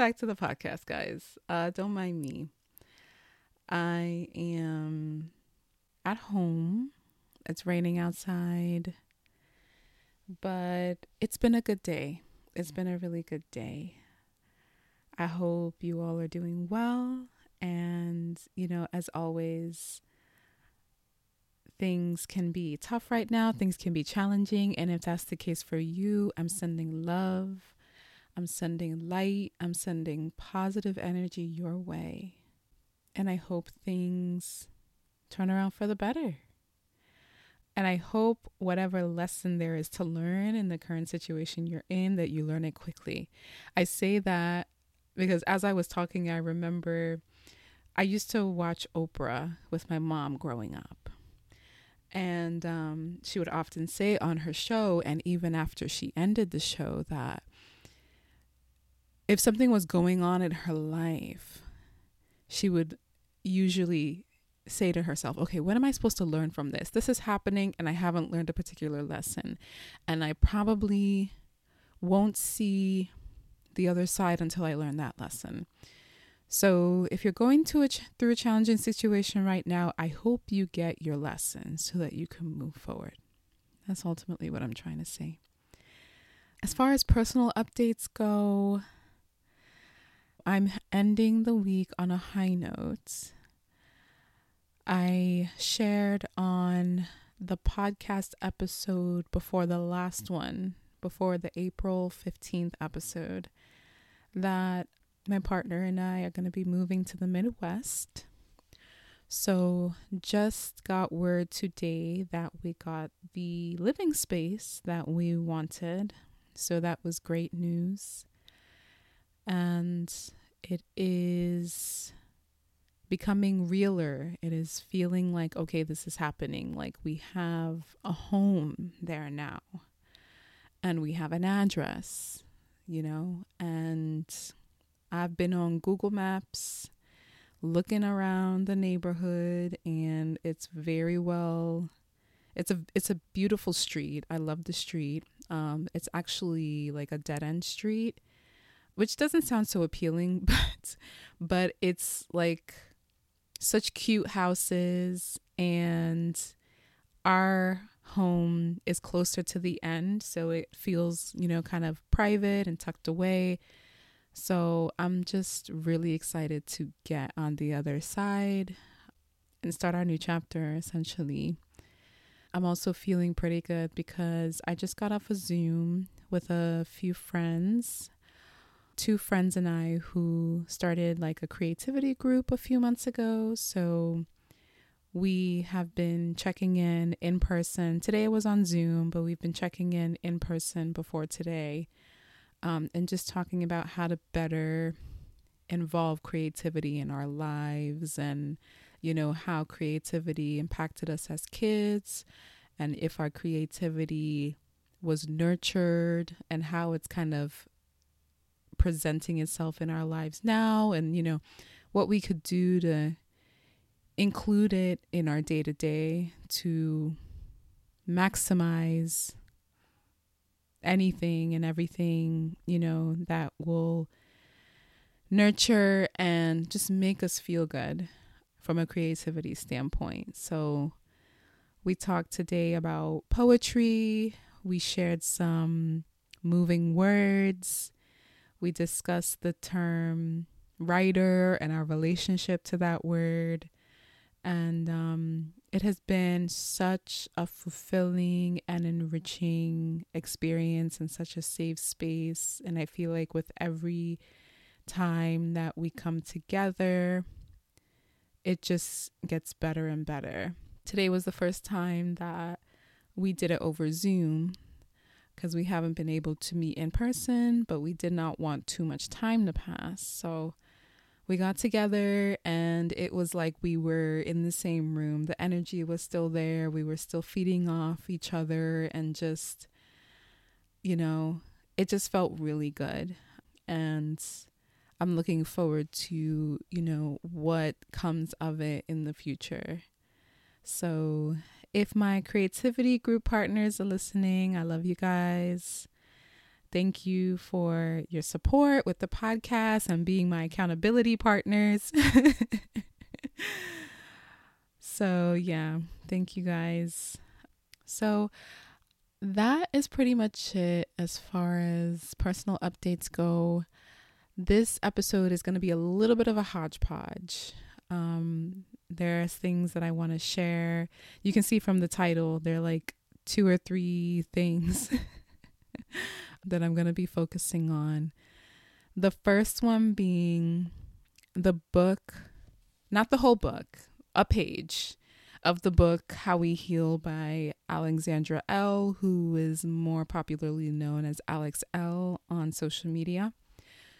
back to the podcast, guys. Uh, don't mind me. I am at home. It's raining outside, but it's been a good day. It's been a really good day. I hope you all are doing well. And, you know, as always, things can be tough right now, things can be challenging. And if that's the case for you, I'm sending love, I'm sending light, I'm sending positive energy your way. And I hope things turn around for the better. And I hope whatever lesson there is to learn in the current situation you're in, that you learn it quickly. I say that because as I was talking, I remember I used to watch Oprah with my mom growing up. And um, she would often say on her show, and even after she ended the show, that if something was going on in her life, she would usually say to herself, okay, what am I supposed to learn from this? This is happening, and I haven't learned a particular lesson. And I probably won't see the other side until I learn that lesson. So, if you're going to a ch- through a challenging situation right now, I hope you get your lesson so that you can move forward. That's ultimately what I'm trying to say. As far as personal updates go, I'm ending the week on a high note. I shared on the podcast episode before the last one, before the April 15th episode, that my partner and I are going to be moving to the Midwest. So, just got word today that we got the living space that we wanted. So, that was great news. And it is becoming realer. It is feeling like, okay, this is happening. Like, we have a home there now, and we have an address, you know, and I've been on Google Maps looking around the neighborhood and it's very well it's a it's a beautiful street. I love the street. Um it's actually like a dead end street, which doesn't sound so appealing, but but it's like such cute houses and our home is closer to the end, so it feels, you know, kind of private and tucked away. So I'm just really excited to get on the other side and start our new chapter essentially. I'm also feeling pretty good because I just got off a Zoom with a few friends, two friends and I who started like a creativity group a few months ago. So we have been checking in in person. Today it was on Zoom, but we've been checking in in person before today um, and just talking about how to better involve creativity in our lives and, you know, how creativity impacted us as kids and if our creativity was nurtured and how it's kind of presenting itself in our lives now and, you know, what we could do to include it in our day to day to maximize anything and everything, you know, that will nurture and just make us feel good from a creativity standpoint. So, we talked today about poetry, we shared some moving words, we discussed the term writer and our relationship to that word. And um, it has been such a fulfilling and enriching experience and such a safe space. And I feel like with every time that we come together, it just gets better and better. Today was the first time that we did it over Zoom because we haven't been able to meet in person, but we did not want too much time to pass. So we got together and it was like we were in the same room. The energy was still there. We were still feeding off each other and just, you know, it just felt really good. And I'm looking forward to, you know, what comes of it in the future. So If my creativity group partners are listening, I love you guys. Thank you for your support with the podcast and being my accountability partners. so, yeah, thank you guys. So, that is pretty much it as far as personal updates go. This episode is going to be a little bit of a hodgepodge. Um, there's things that I want to share. You can see from the title, they're like two or three things that I'm going to be focusing on. The first one being the book, not the whole book, a page of the book How We Heal by Alexandra Elle., who is more popularly known as Alex Elle. on social media.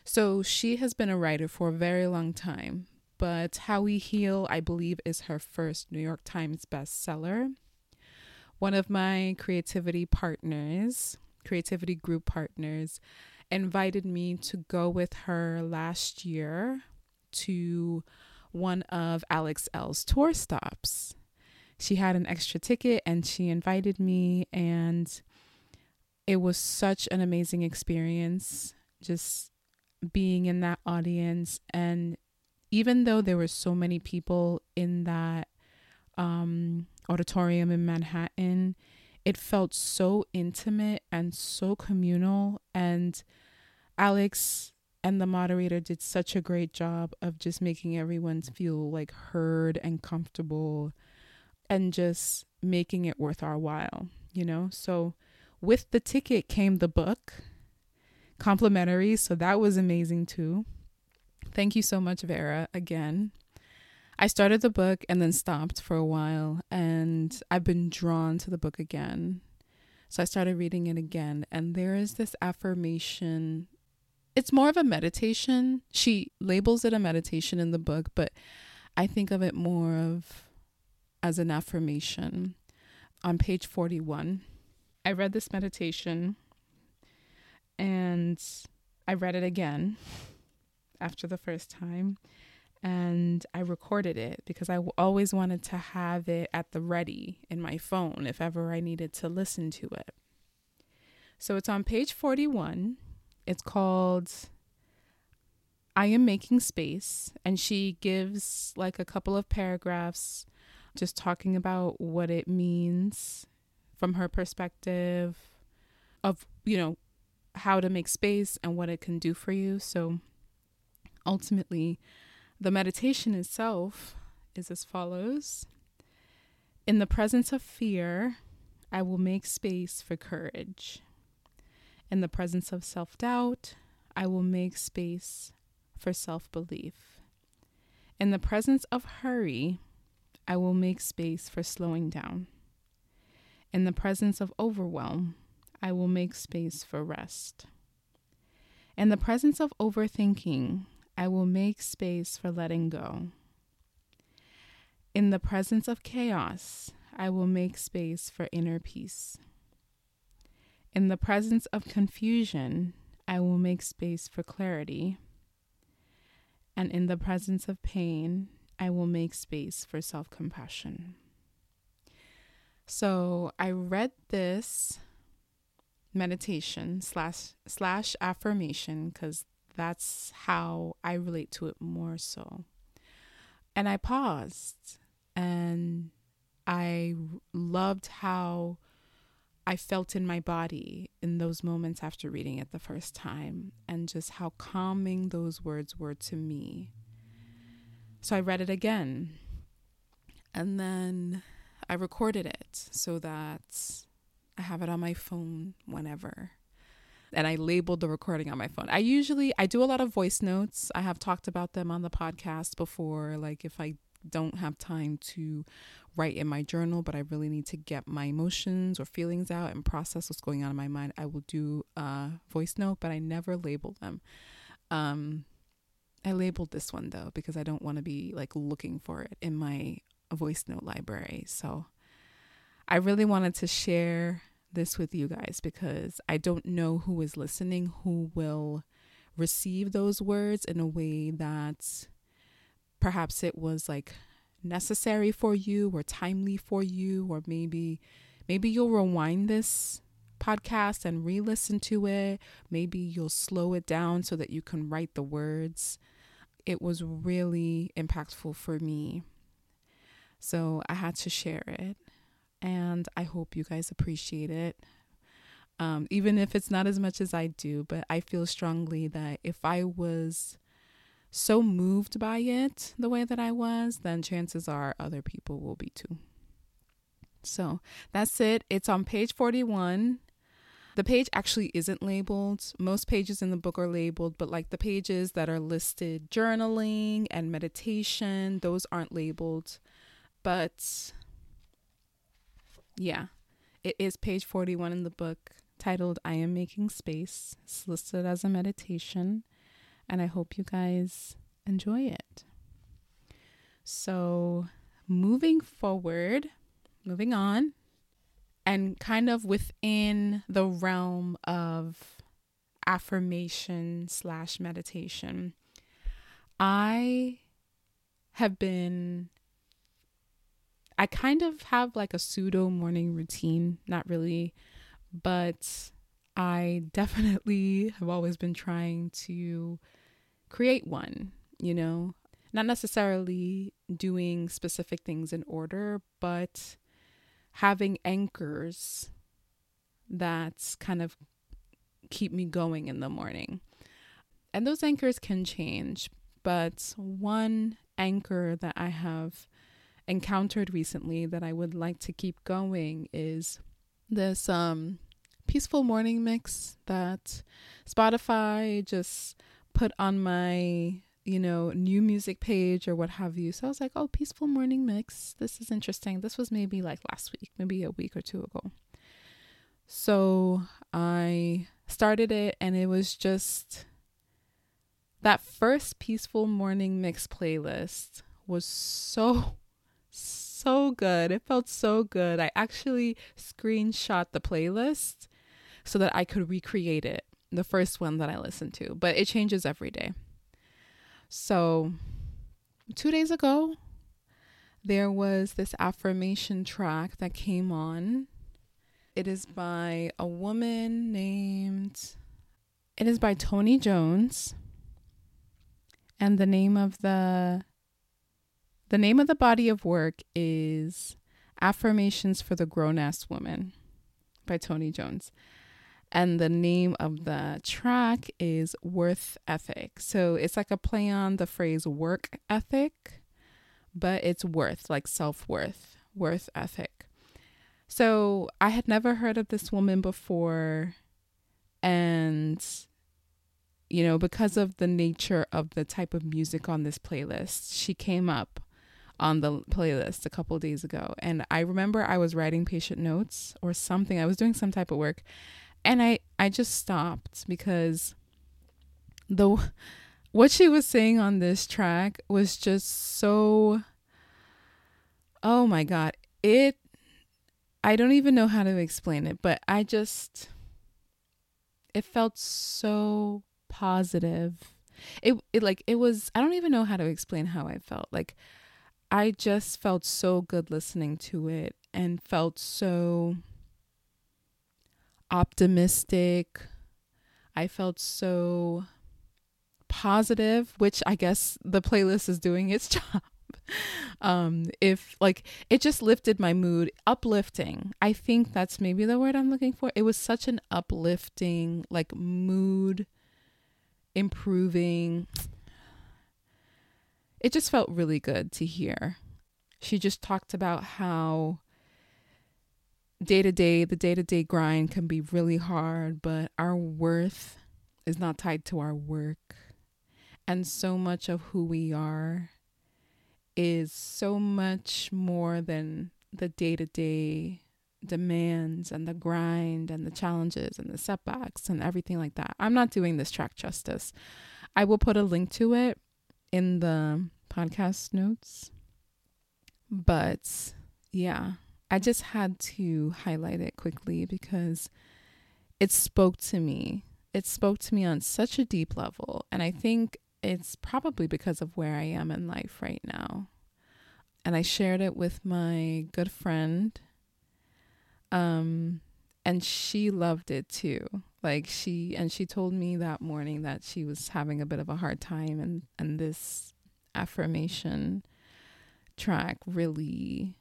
So she has been a writer for a very long time, but How We Heal, I believe, is her first New York Times bestseller. One of my creativity partners, creativity group partners, invited me to go with her last year to one of Alex Elle's tour stops she had an extra ticket and she invited me and it was such an amazing experience just being in that audience and even though there were so many people in that um, auditorium in Manhattan, it felt so intimate and so communal. And Alex and the moderator did such a great job of just making everyone feel like heard and comfortable and just making it worth our while, you know? So with the ticket came the book, complimentary. So that was amazing too. Thank you so much, Vera, again. I started the book and then stopped for a while, and I've been drawn to the book again. So I started reading it again, and there is this affirmation. It's more of a meditation. She labels it a meditation in the book, but I think of it more of as an affirmation on page 41. I read this meditation and I read it again after the first time and I recorded it because I always wanted to have it at the ready in my phone if ever I needed to listen to it. So it's on page 41. It's called I Am Making Space, and she gives like a couple of paragraphs just talking about what it means from her perspective of, you know, how to make space and what it can do for you. So ultimately, the meditation itself is as follows In the presence of fear, I will make space for courage. In the presence of self doubt, I will make space for self belief. In the presence of hurry, I will make space for slowing down. In the presence of overwhelm, I will make space for rest. In the presence of overthinking, I will make space for letting go. In the presence of chaos, I will make space for inner peace. In the presence of confusion, I will make space for clarity. And in the presence of pain, I will make space for self compassion. So I read this meditation slash slash affirmation because that's how I relate to it more so. And I paused and I loved how I felt in my body in those moments after reading it the first time and just how calming those words were to me. So I read it again. And then I recorded it so that I have it on my phone whenever. And I labeled the recording on my phone. I usually I do a lot of voice notes. I have talked about them on the podcast before like if I don't have time to write in my journal, but I really need to get my emotions or feelings out and process what's going on in my mind, I will do a voice note, but I never label them. Um, I labeled this one though because I don't want to be like looking for it in my voice note library. So I really wanted to share this with you guys because I don't know who is listening who will receive those words in a way that perhaps it was like necessary for you or timely for you or maybe maybe you'll rewind this podcast and re-listen to it. Maybe you'll slow it down so that you can write the words. It was really impactful for me. So i had to share it and i hope you guys appreciate it um, even if it's not as much as I do, but I feel strongly that if I was so moved by it the way that I was, then chances are other people will be too. So that's it. It's on page 41. The page actually isn't labeled. Most pages in the book are labeled, but like the pages that are listed journaling and meditation, those aren't labeled. But yeah, it is page 41 in the book titled I Am Making Space. It's listed as a meditation, and I hope you guys enjoy it. So, moving forward, moving on, and kind of within the realm of affirmation slash meditation, I have been I kind of have like a pseudo morning routine, not really but I definitely have always been trying to create one, you know, not necessarily doing specific things in order, but having anchors that kind of keep me going in the morning. And those anchors can change, but one anchor that I have encountered recently that I would like to keep going is this um peaceful morning mix that Spotify just put on my you know new music page or what have you. So i was like oh peaceful morning mix. This is interesting. This was maybe like last week maybe a week or two ago. So i started it and it was just that first peaceful morning mix playlist was so so good. It felt so good. I actually screenshot the playlist so that I could recreate it, the first one that I listened to, but it changes every day. So, two days ago, there was this affirmation track that came on. It is by a woman named, it is by Toni Jones. And the name of the the name of the body of work is Affirmations for the Grown Ass Woman by Toni Jones. And the name of the track is Worth Ethic. So it's like a play on the phrase work ethic, but it's worth, like self worth, worth ethic. So I had never heard of this woman before. And you know, because of the nature of the type of music on this playlist, she came up on the playlist a couple days ago. And I remember I was writing patient notes or something. I was doing some type of work. And I, I just stopped because the what she was saying on this track was just so oh my god it i don't even know how to explain it but i just it felt so positive it it like it was i don't even know how to explain how i felt like I just felt so good listening to it and felt so optimistic. I felt so positive, which I guess the playlist is doing its job. um if like it just lifted my mood uplifting i think that's maybe the word i'm looking for it was such an uplifting like mood improving it just felt really good to hear. She just talked about how day to day, the day to day grind can be really hard, but our worth is not tied to our work. And so much of who we are is so much more than the day to day demands and the grind and the challenges and the setbacks and everything like that. I'm not doing this track justice. I will put a link to it in the podcast notes. But yeah, I just had to highlight it quickly because it spoke to me. It spoke to me on such a deep level. And I think it's probably because of where I am in life right now. and I shared it with my good friend. Um, and she loved it too. Like she and she told me that morning that she was having a bit of a hard time, and and this affirmation track really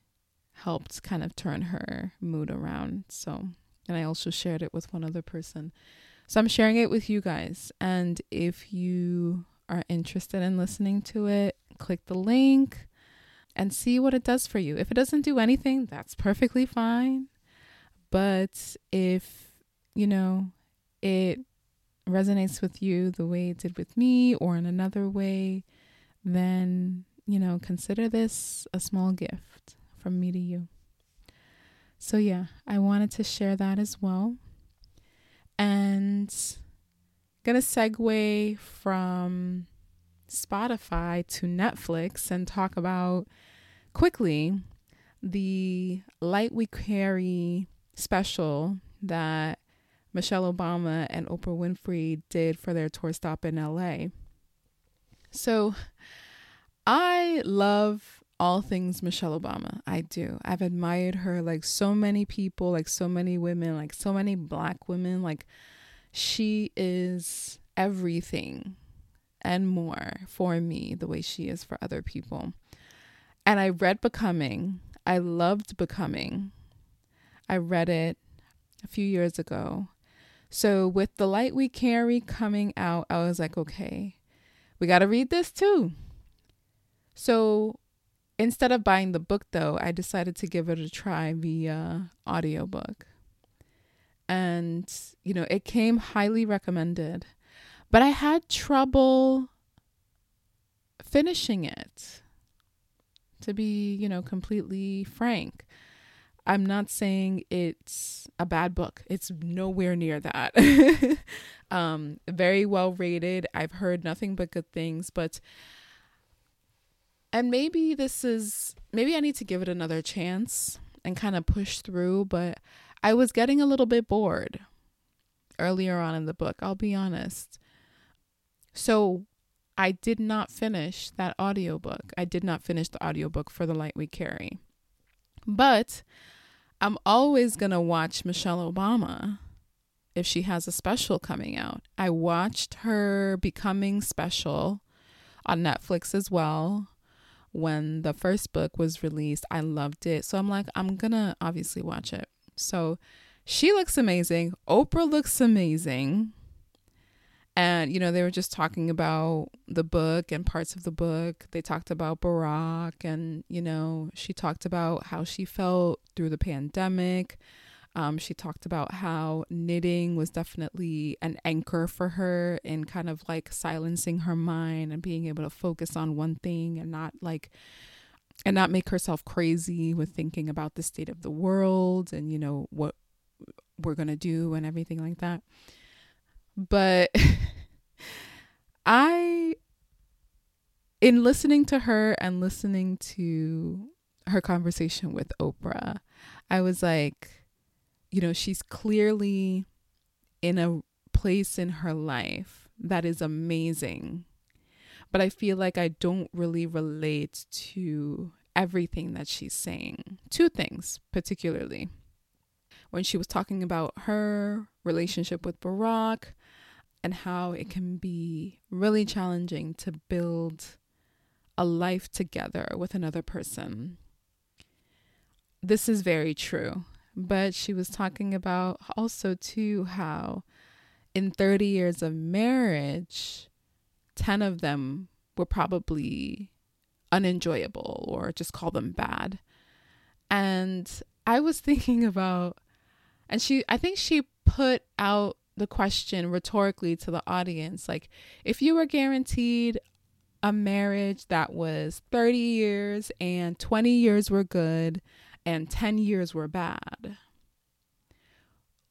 helped kind of turn her mood around. So, and I also shared it with one other person. So I'm sharing it with you guys. And if you are interested in listening to it, click the link and see what it does for you. If it doesn't do anything, that's perfectly fine. But if, you know, it resonates with you the way it did with me or in another way, then, you know, consider this a small gift from me to you. So, yeah, I wanted to share that as well. And gonna segue from Spotify to Netflix and talk about quickly the Light We Carry special that Michelle Obama and Oprah Winfrey did for their tour stop in LA. So I love all things Michelle Obama. I do. I've admired her like so many people, like so many women, like so many black women. Like she is everything and more for me the way she is for other people. And I read Becoming. I loved Becoming. I read it a few years ago. So, with The Light We Carry coming out, I was like, okay, we got to read this too. So, instead of buying the book though, I decided to give it a try via audiobook. And, you know, it came highly recommended. But I had trouble finishing it. To be, you know, completely frank. I'm not saying it's a bad book. It's nowhere near that. um, very well rated. I've heard nothing but good things, but and maybe this is maybe I need to give it another chance and kind of push through, but I was getting a little bit bored earlier on in the book, I'll be honest. So I did not finish that audiobook. I did not finish the audiobook for The Light We Carry. But I'm always going to watch Michelle Obama if she has a special coming out. I watched her Becoming special on Netflix as well when the first book was released. I loved it. So I'm like, I'm going to obviously watch it. So she looks amazing. Oprah looks amazing. And, you know, they were just talking about the book and parts of the book. They talked about Barack, and, you know, she talked about how she felt through the pandemic. Um, she talked about how knitting was definitely an anchor for her in kind of like silencing her mind and being able to focus on one thing and not like and not make herself crazy with thinking about the state of the world and you know what we're going to do and everything like that. But I, in listening to her and listening to her conversation with Oprah, I was like, you know, she's clearly in a place in her life that is amazing. But I feel like I don't really relate to everything that she's saying. Two things, particularly. When she was talking about her relationship with Barack, and how it can be really challenging to build a life together with another person. This is very true. But she was talking about also, too, how in 30 years of marriage, 10 of them were probably unenjoyable or just call them bad. And I was thinking about, and she, I think she put out the question rhetorically to the audience like if you were guaranteed a marriage that was 30 years and 20 years were good and 10 years were bad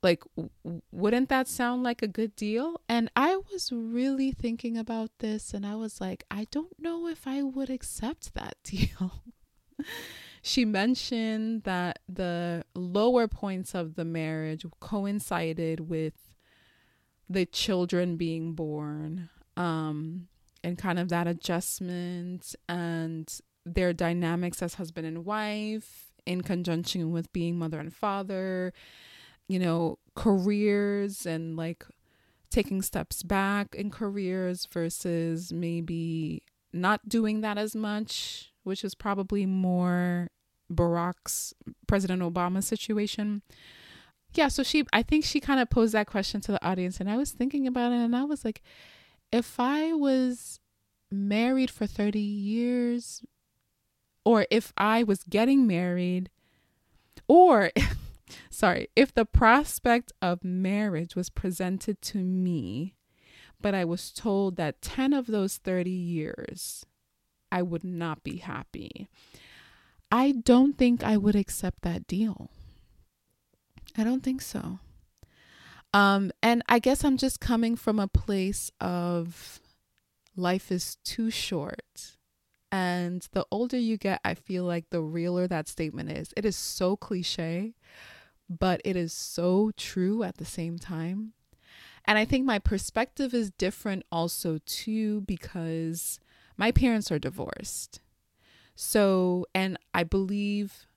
like w- wouldn't that sound like a good deal? And i was really thinking about this and i was like i don't know if i would accept that deal. She mentioned that the lower points of the marriage coincided with the children being born um, and kind of that adjustment and their dynamics as husband and wife in conjunction with being mother and father, you know, careers and like taking steps back in careers versus maybe not doing that as much, which is probably more Barack's President Obama situation. Yeah, so she I think she kind of posed that question to the audience and I was thinking about it and I was like if I was married for 30 years or if I was getting married or sorry, if the prospect of marriage was presented to me, but I was told that 10 of those 30 years I would not be happy, I don't think I would accept that deal. I don't think so. Um, and I guess I'm just coming from a place of life is too short. And the older you get, I feel like the realer that statement is. It is so cliche, but it is so true at the same time. And I think my perspective is different also too because my parents are divorced. So, and I believe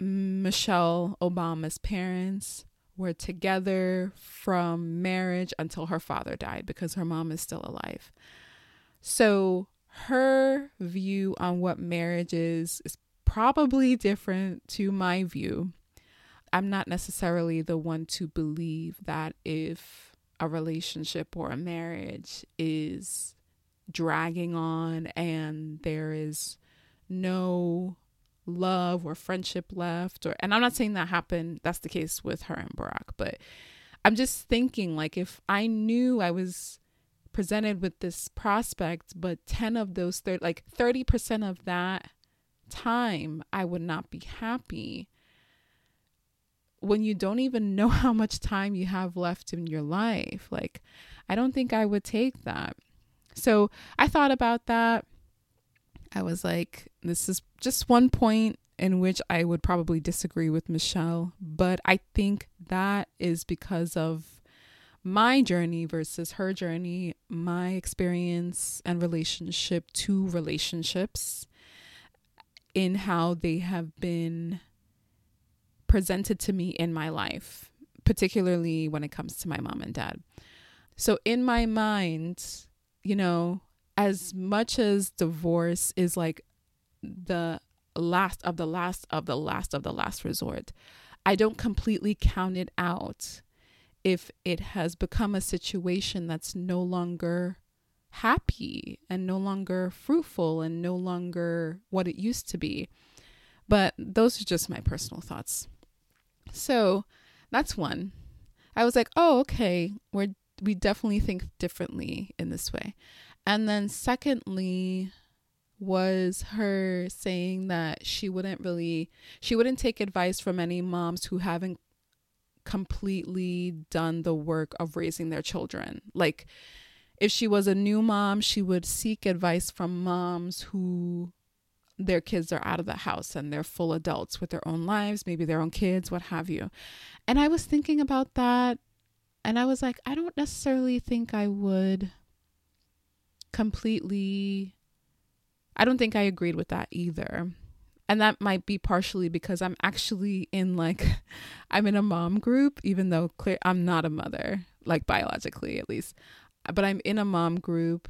Michelle Obama's parents were together from marriage until her father died because her mom is still alive. So, her view on what marriage is is probably different to my view. I'm not necessarily the one to believe that if a relationship or a marriage is dragging on and there is no love or friendship left or and I'm not saying that happened that's the case with her and Barack but I'm just thinking like if I knew I was presented with this prospect but 10 of those 30 like 30% of that time I would not be happy when you don't even know how much time you have left in your life. Like, I don't think I would take that. So I thought about that. I was like, this is just one point in which I would probably disagree with Michelle, but I think that is because of my journey versus her journey, my experience and relationship to relationships, in how they have been presented to me in my life, particularly when it comes to my mom and dad. So, in my mind, you know, as much as divorce is like the last of the last of the last of the last resort, I don't completely count it out if it has become a situation that's no longer happy and no longer fruitful and no longer what it used to be. But those are just my personal thoughts. So that's one. I was like, oh, okay, we're we definitely think differently in this way. And then secondly was her saying that she wouldn't really she wouldn't take advice from any moms who haven't completely done the work of raising their children. Like if she was a new mom, she would seek advice from moms who their kids are out of the house and they're full adults with their own lives, maybe their own kids, what have you. And I was thinking about that and I was like, I don't necessarily think I would completely, I don't think I agreed with that either. And that might be partially because I'm actually in like, I'm in a mom group, even though clear, I'm not a mother, like biologically at least. But I'm in a mom group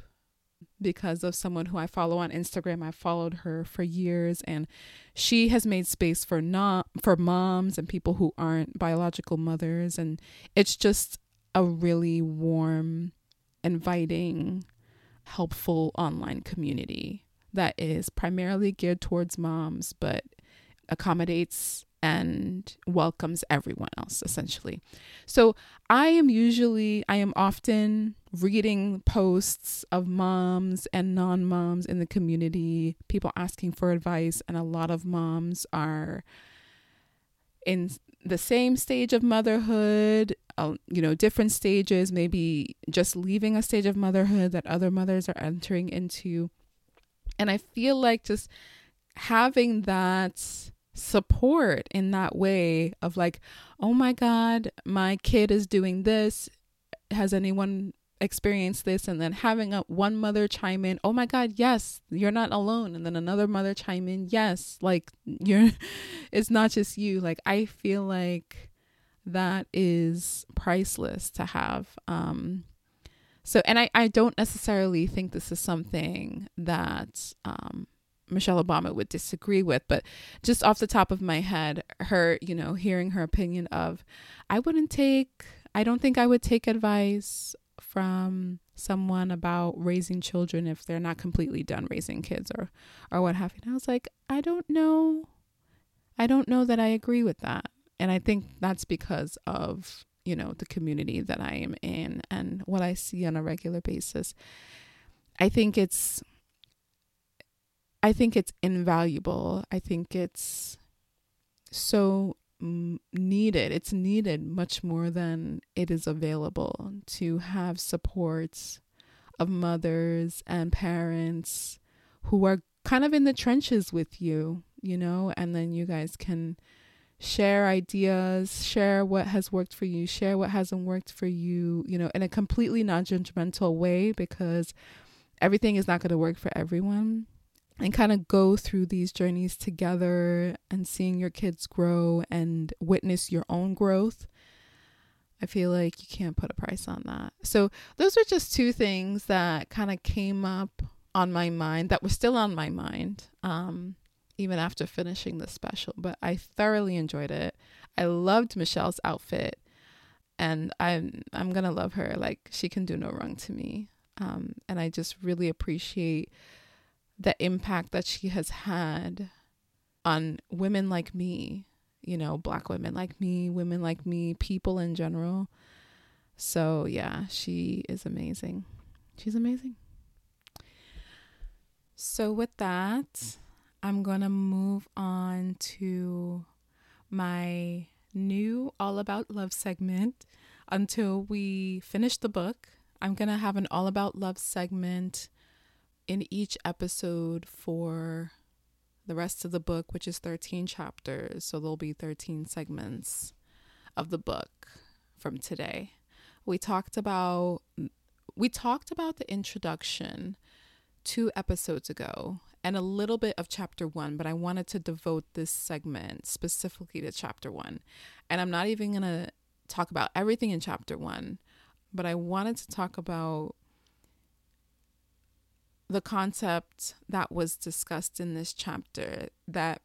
because of someone who I follow on Instagram. I followed her for years and she has made space for not for moms and people who aren't biological mothers and it's just a really warm, inviting, helpful online community that is primarily geared towards moms but accommodates and welcomes everyone else essentially. So I am usually, I am often reading posts of moms and non moms in the community, people asking for advice, and a lot of moms are in the same stage of motherhood, uh, you know, different stages, maybe just leaving a stage of motherhood that other mothers are entering into. And I feel like just having that support in that way of like, oh my God, my kid is doing this. Has anyone experienced this and then having a one mother chime in oh my god yes you're not alone. And then another mother chime in yes like you're it's not just you. Like i feel like that is priceless to have um so and i i don't necessarily think this is something that um Michelle Obama would disagree with, but just off the top of my head, her, you know, hearing her opinion of, I wouldn't take, I don't think I would take advice from someone about raising children if they're not completely done raising kids or or what have you. And I was like, I don't know. I don't know that I agree with that. And I think that's because of, you know, the community that I am in and what I see on a regular basis. I think it's I think it's invaluable. I think it's so needed. It's needed much more than it is available to have supports of mothers and parents who are kind of in the trenches with you, you know, and then you guys can share ideas, share what has worked for you, share what hasn't worked for you, you know, in a completely non judgmental way because everything is not going to work for everyone and kind of go through these journeys together and seeing your kids grow and witness your own growth. I feel like you can't put a price on that. So, those are just two things that kind of came up on my mind that were still on my mind, um, even after finishing the special. But I thoroughly enjoyed it. I loved Michelle's outfit, and I'm I'm gonna love her. Like she can do no wrong to me. Um, and I just really appreciate the impact that she has had on women like me, you know, black women like me, women like me, people in general. So, yeah, she is amazing. She's amazing. So, with that, I'm going to move on to my new All About Love segment until we finish the book. I'm going to have an All About Love segment in each episode for the rest of the book, which is 13 chapters. So there'll be 13 segments of the book from today. We talked about we talked about the introduction two episodes ago and a little bit of chapter 1, but I wanted to devote this segment specifically to chapter 1. And I'm not even going to talk about everything in chapter 1, but I wanted to talk about the concept that was discussed in this chapter that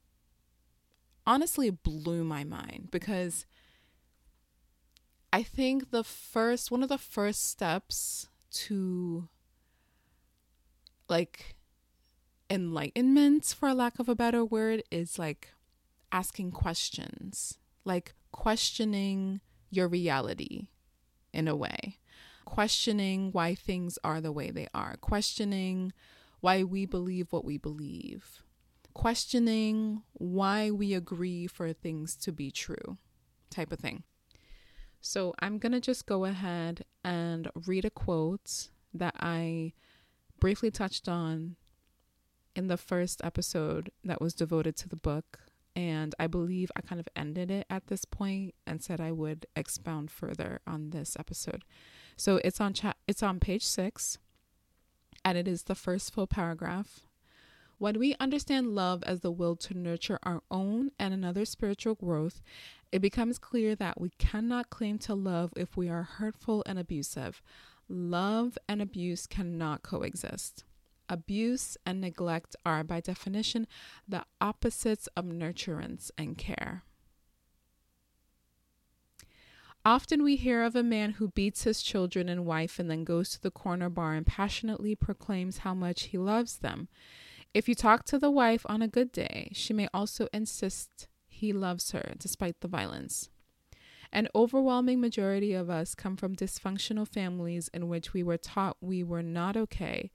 honestly blew my mind because I think the first, one of the first steps to like enlightenment, for lack of a better word, is like asking questions, like questioning your reality in a way questioning why things are the way they are, questioning why we believe what we believe, questioning why we agree for things to be true, type of thing. So I'm going to just go ahead and read a quote that I briefly touched on in the first episode that was devoted to the book. And I believe I kind of ended it at this point and said I would expound further on this episode. So it's on chat it's on page 6 and it is the first full paragraph. When we understand love as the will to nurture our own and another spiritual growth, it becomes clear that we cannot claim to love if we are hurtful and abusive. Love and abuse cannot coexist. Abuse and neglect are, by definition, the opposites of nurturance and care. Often we hear of a man who beats his children and wife and then goes to the corner bar and passionately proclaims how much he loves them. If you talk to the wife on a good day, she may also insist he loves her despite the violence. An overwhelming majority of us come from dysfunctional families in which we were taught we were not okay,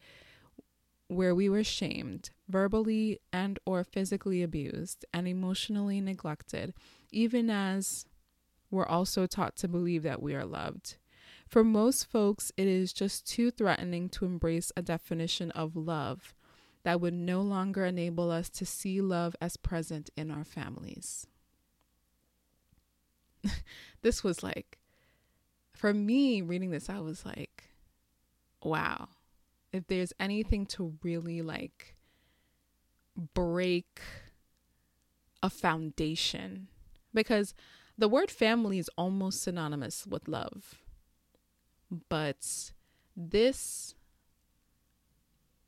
where we were shamed, verbally and or physically abused, and emotionally neglected, even as we're also taught to believe that we are loved. For most folks, it is just too threatening to embrace a definition of love that would no longer enable us to see love as present in our families. this was like, for me reading this, I was like, wow, if there's anything to really like break a foundation, because the word family is almost synonymous with love. But this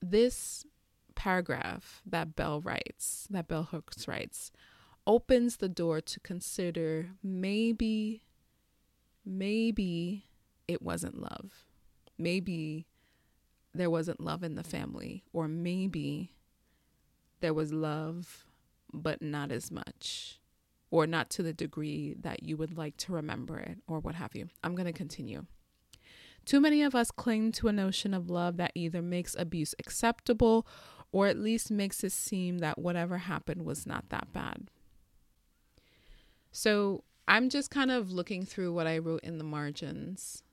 this paragraph that Bell writes, that Bell Hooks writes, opens the door to consider maybe maybe it wasn't love. Maybe there wasn't love in the family, or maybe there was love, but not as much, or not to the degree that you would like to remember it, or what have you. I'm going to continue. Too many of us cling to a notion of love that either makes abuse acceptable or at least makes it seem that whatever happened was not that bad. So I'm just kind of looking through what I wrote in the margins.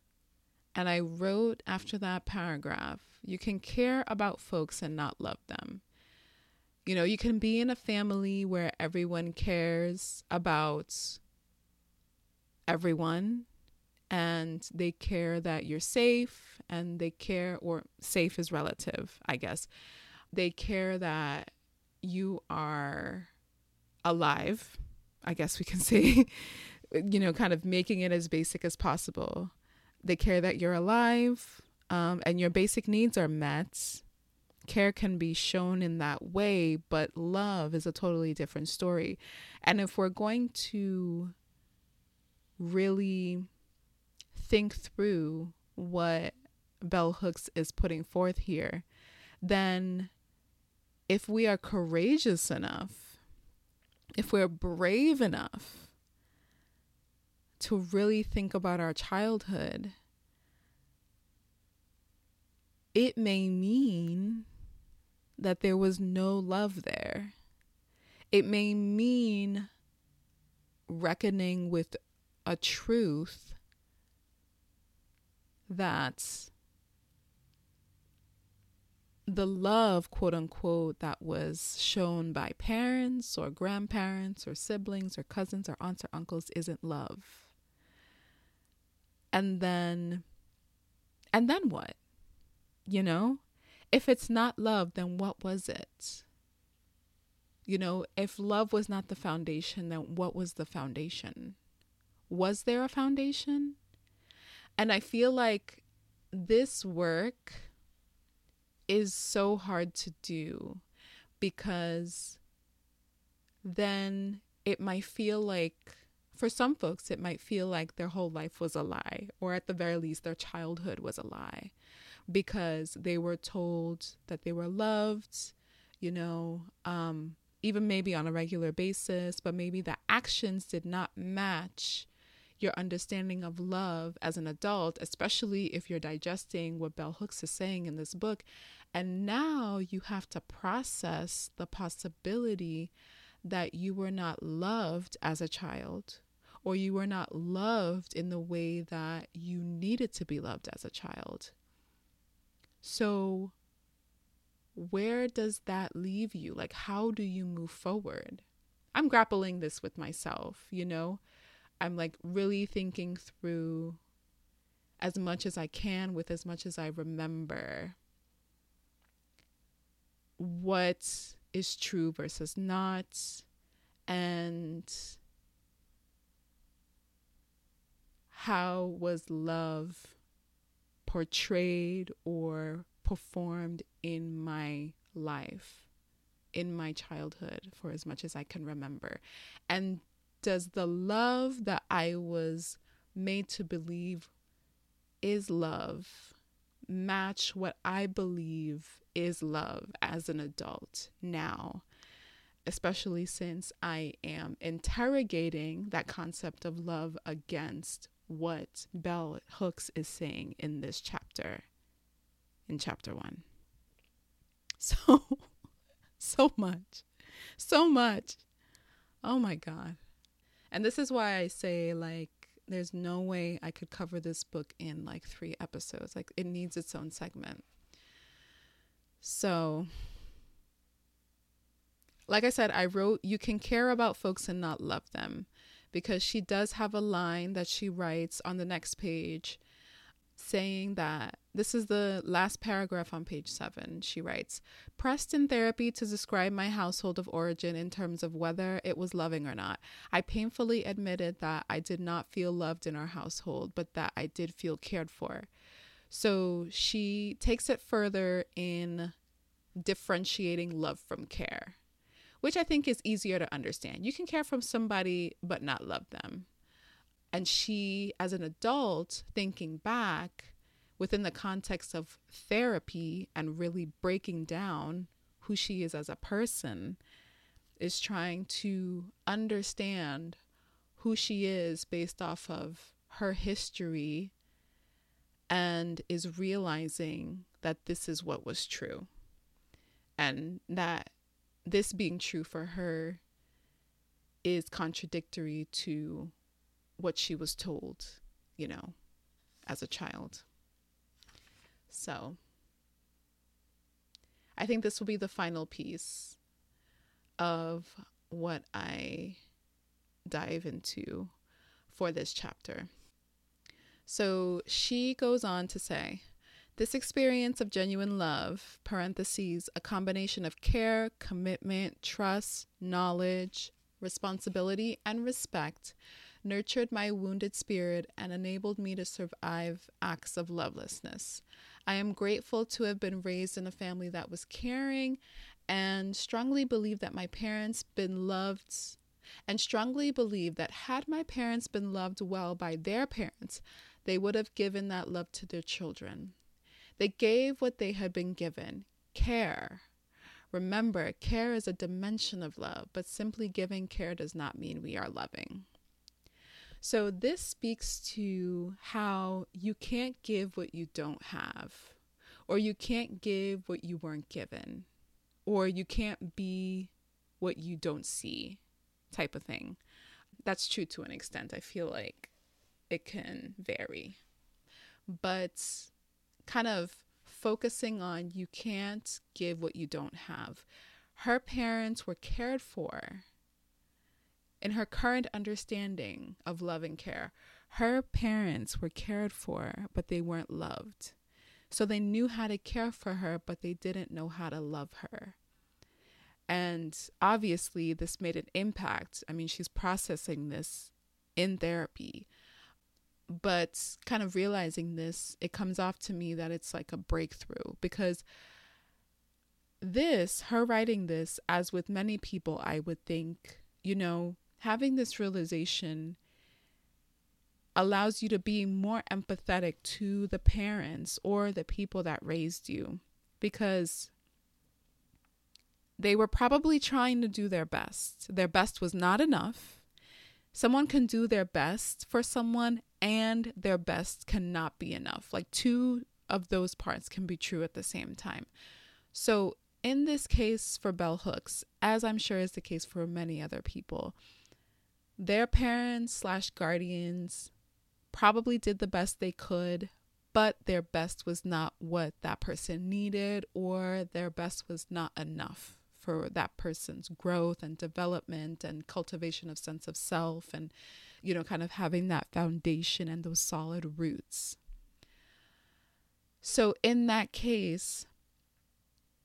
And I wrote after that paragraph you can care about folks and not love them. You know, you can be in a family where everyone cares about everyone and they care that you're safe and they care, or safe is relative, I guess. They care that you are alive, I guess we can say, you know, kind of making it as basic as possible. They care that you're alive um, and your basic needs are met care can be shown in that way, but love is a totally different story. And if we're going to really think through what Bell Hooks is putting forth here, then if we are courageous enough, if we're brave enough to really think about our childhood, it may mean that there was no love there. It may mean reckoning with a truth that the love, quote unquote, that was shown by parents or grandparents or siblings or cousins or aunts or uncles isn't love. And then, and then what? You know? If it's not love, then what was it? You know, if love was not the foundation, then what was the foundation? Was there a foundation? And I feel like this work is so hard to do because then it might feel like, for some folks, it might feel like their whole life was a lie, or at the very least, their childhood was a lie because they were told that they were loved, you know, um, even maybe on a regular basis, but maybe the actions did not match your understanding of love as an adult, especially if you're digesting what Bell Hooks is saying in this book. And now you have to process the possibility that you were not loved as a child or you were not loved in the way that you needed to be loved as a child. So, where does that leave you? Like, how do you move forward? I'm grappling this with myself, you know? I'm like really thinking through as much as I can with as much as I remember what is true versus not and how was love portrayed or performed in my life, in my childhood, for as much as I can remember? And does the love that I was made to believe is love match what I believe is love as an adult now? Especially since I am interrogating that concept of love against what Bell Hooks is saying in this chapter, in chapter one. So, so much, so much. Oh my God. And this is why I say, like, there's no way I could cover this book in like three episodes. Like, it needs its own segment. So, like I said, I wrote, You can care about folks and not love them because she does have a line that she writes on the next page saying that this is the last paragraph on page seven. She writes Pressed in therapy to describe my household of origin in terms of whether it was loving or not. I painfully admitted that I did not feel loved in our household, but that I did feel cared for. So she takes it further in differentiating love from care, which I think is easier to understand. You can care from somebody, but not love them. And she, as an adult, thinking back within the context of therapy and really breaking down who she is as a person, is trying to understand who she is based off of her history and is realizing that this is what was true and that this being true for her is contradictory to what she was told, you know, as a child. So I think this will be the final piece of what I dive into for this chapter. So she goes on to say, this experience of genuine love, parentheses, a combination of care, commitment, trust, knowledge, responsibility, and respect, nurtured my wounded spirit and enabled me to survive acts of lovelessness. I am grateful to have been raised in a family that was caring and strongly believe that my parents been loved and strongly believe that had my parents been loved well by their parents, they would have given that love to their children. They gave what they had been given care. Remember, care is a dimension of love, but simply giving care does not mean we are loving. So, this speaks to how you can't give what you don't have, or you can't give what you weren't given, or you can't be what you don't see, type of thing. That's true to an extent. I feel like it can vary. But kind of focusing on you can't give what you don't have. Her parents were cared for in her current understanding of love and care, her parents were cared for, but they weren't loved. So they knew how to care for her, but they didn't know how to love her. And obviously, this made an impact. I mean, she's processing this in therapy. But kind of realizing this, it comes off to me that it's like a breakthrough because this, her writing this, as with many people, I would think, you know, having this realization allows you to be more empathetic to the parents or the people that raised you because they were probably trying to do their best. Their best was not enough. Someone can do their best for someone, and their best cannot be enough. Like two of those parts can be true at the same time. So, in this case for bell hooks, as I'm sure is the case for many other people, their parents slash guardians probably did the best they could, but their best was not what that person needed, or their best was not enough for that person's growth and development and cultivation of sense of self and you know kind of having that foundation and those solid roots so in that case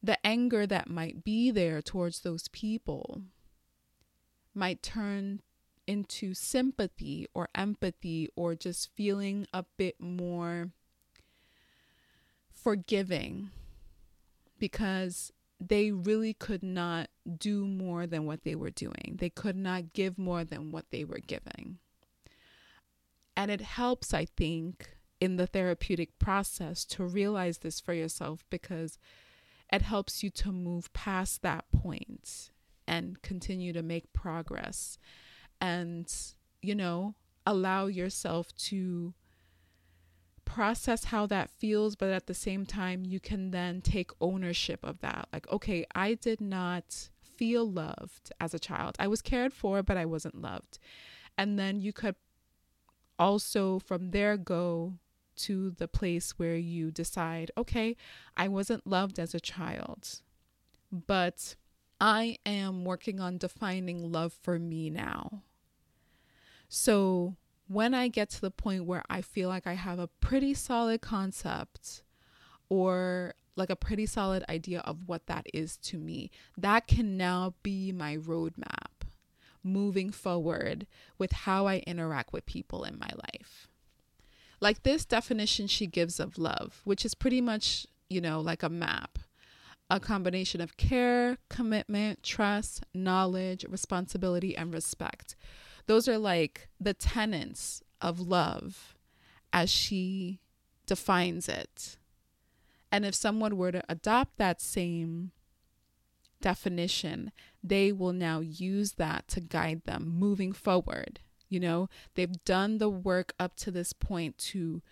the anger that might be there towards those people might turn into sympathy or empathy or just feeling a bit more forgiving because they really could not do more than what they were doing. They could not give more than what they were giving. And it helps, I think, in the therapeutic process to realize this for yourself because it helps you to move past that point and continue to make progress and, you know, allow yourself to process how that feels, but at the same time, you can then take ownership of that. Like, okay, I did not feel loved as a child. I was cared for, but I wasn't loved. And then you could also from there go to the place where you decide, okay, I wasn't loved as a child, but I am working on defining love for me now. So, when I get to the point where I feel like I have a pretty solid concept or like a pretty solid idea of what that is to me, that can now be my roadmap moving forward with how I interact with people in my life. Like this definition she gives of love, which is pretty much, you know, like a map a combination of care, commitment, trust, knowledge, responsibility, and respect. Those are like the tenets of love as she defines it. And if someone were to adopt that same definition, they will now use that to guide them moving forward. You know, they've done the work up to this point to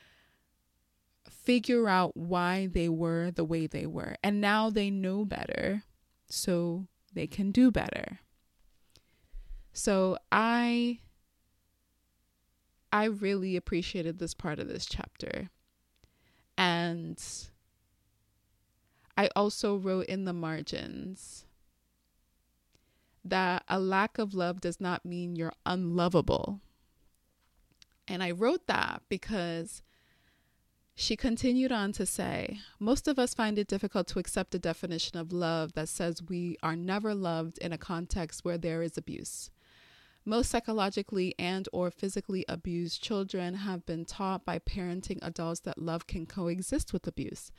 figure out why they were the way they were. And now they know better, so they can do better. So I I really appreciated this part of this chapter. And I also wrote in the margins that a lack of love does not mean you're unlovable. And I wrote that because she continued on to say, Most of us find it difficult to accept a definition of love that says we are never loved in a context where there is abuse. Most psychologically and or physically abused children have been taught by parenting adults that love can coexist with abuse,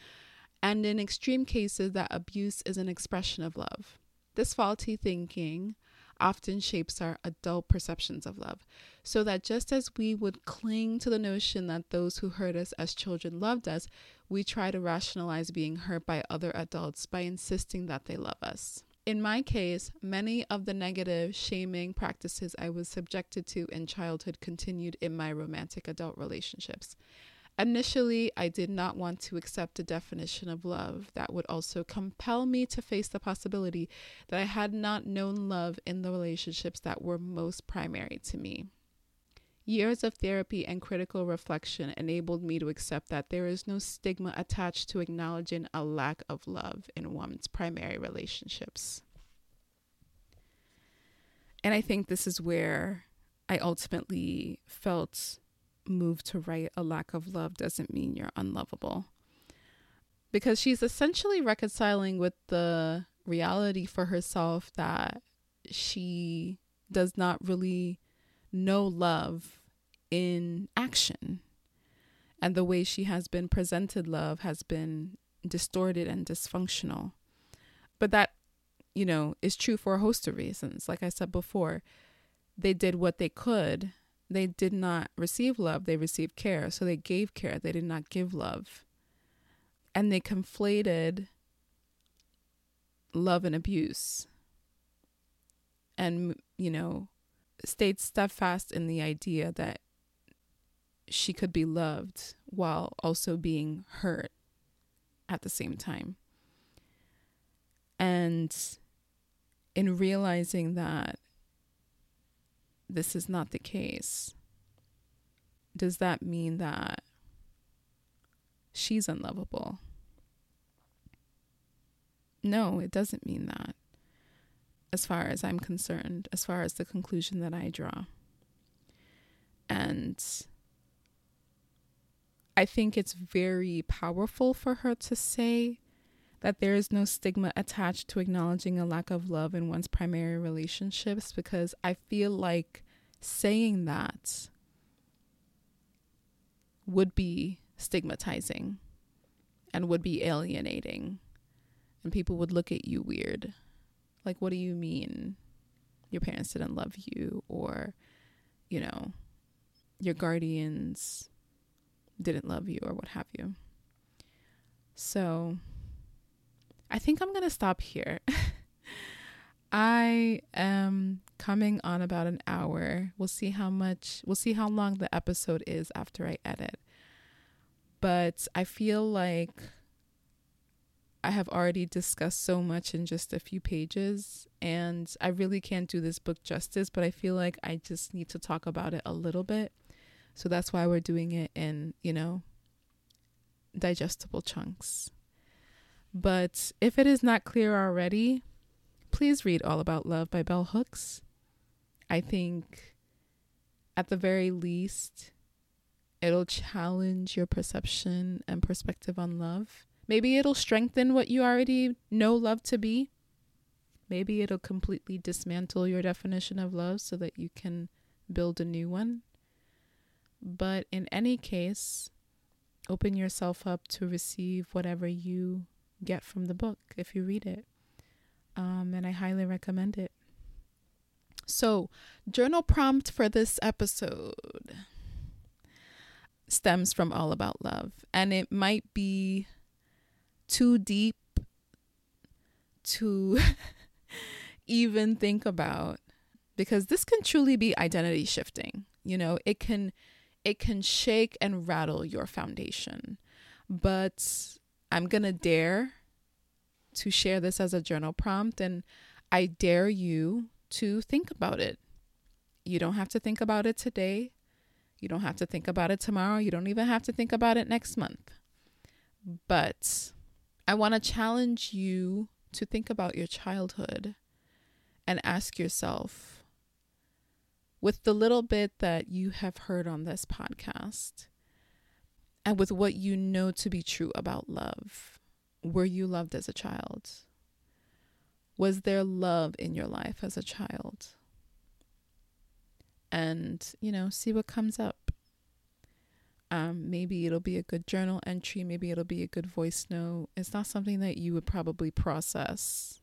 and in extreme cases that abuse is an expression of love. This faulty thinking often shapes our adult perceptions of love. So that just as we would cling to the notion that those who hurt us as children loved us, we try to rationalize being hurt by other adults by insisting that they love us. In my case, many of the negative shaming practices I was subjected to in childhood continued in my romantic adult relationships. Initially, I did not want to accept a definition of love that would also compel me to face the possibility that I had not known love in the relationships that were most primary to me. Years of therapy and critical reflection enabled me to accept that there is no stigma attached to acknowledging a lack of love in one's primary relationships. And I think this is where I ultimately felt moved to write a lack of love doesn't mean you're unlovable. Because she's essentially reconciling with the reality for herself that she does not really know love in action. And the way she has been presented love has been distorted and dysfunctional. But that, you know, is true for a host of reasons. Like I said before, they did what they could they did not receive love, they received care. So they gave care, they did not give love. And they conflated love and abuse. And, you know, stayed steadfast in the idea that she could be loved while also being hurt at the same time. And in realizing that this is not the case, does that mean that she's unlovable? No, it doesn't mean that, as far as I'm concerned, as far as the conclusion that I draw. And I think it's very powerful for her to say that there is no stigma attached to acknowledging a lack of love in one's primary relationships because I feel like saying that would be stigmatizing and would be alienating. And people would look at you weird. Like, what do you mean your parents didn't love you? Or, you know, your guardians didn't love you, or what have you. So, I think I'm going to stop here. I am coming on about an hour. We'll see how much, we'll see how long the episode is after I edit. But I feel like I have already discussed so much in just a few pages, and I really can't do this book justice, but I feel like I just need to talk about it a little bit. So that's why we're doing it in, you know, digestible chunks. But if it is not clear already, please read All About Love by Bell Hooks. I think at the very least, it'll challenge your perception and perspective on love. Maybe it'll strengthen what you already know love to be. Maybe it'll completely dismantle your definition of love so that you can build a new one. But in any case, open yourself up to receive whatever you get from the book if you read it. Um, and I highly recommend it. So, journal prompt for this episode stems from All About Love, and it might be too deep to even think about because this can truly be identity shifting. You know, it can it can shake and rattle your foundation. But I'm going to dare to share this as a journal prompt and I dare you to think about it. You don't have to think about it today. You don't have to think about it tomorrow. You don't even have to think about it next month. But I want to challenge you to think about your childhood and ask yourself with the little bit that you have heard on this podcast and with what you know to be true about love, were you loved as a child? Was there love in your life as a child? And, you know, see what comes up. Um, maybe it'll be a good journal entry. Maybe it'll be a good voice note. It's not something that you would probably process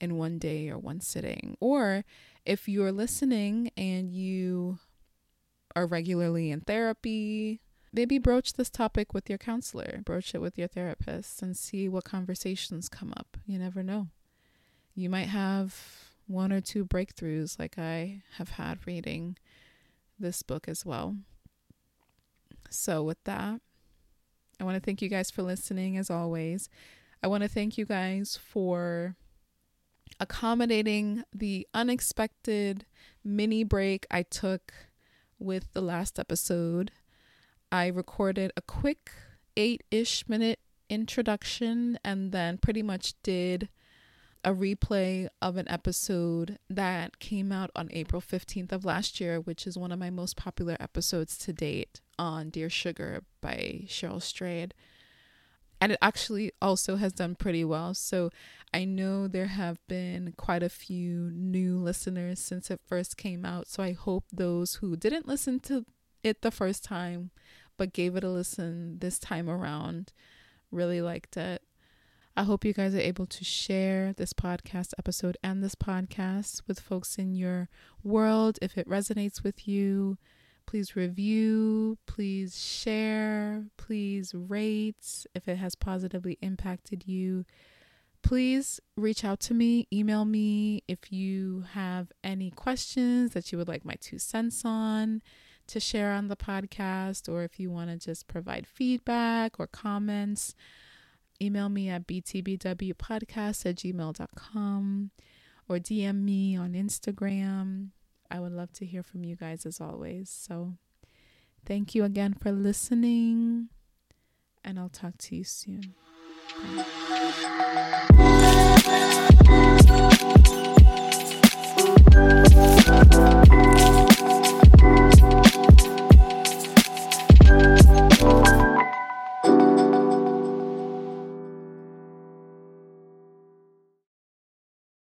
in one day or one sitting. Or if you're listening and you are regularly in therapy, maybe broach this topic with your counselor, broach it with your therapist, and see what conversations come up. You never know. You might have one or two breakthroughs, like I have had reading this book as well. So, with that, I want to thank you guys for listening as always. I want to thank you guys for accommodating the unexpected mini break I took with the last episode. I recorded a quick eight ish minute introduction and then pretty much did a replay of an episode that came out on April 15th of last year, which is one of my most popular episodes to date on Dear Sugar by Cheryl Strayed. And it actually also has done pretty well. So I know there have been quite a few new listeners since it first came out. So I hope those who didn't listen to it the first time but gave it a listen this time around really liked it. I hope you guys are able to share this podcast episode and this podcast with folks in your world. If it resonates with you, please review, please share, please rate if it has positively impacted you. Please reach out to me, email me if you have any questions that you would like my two cents on to share on the podcast, or if you want to just provide feedback or comments email me at btbwpodcast at gmail.com or DM me on Instagram. I would love to hear from you guys as always. So thank you again for listening, and I'll talk to you soon. Bye.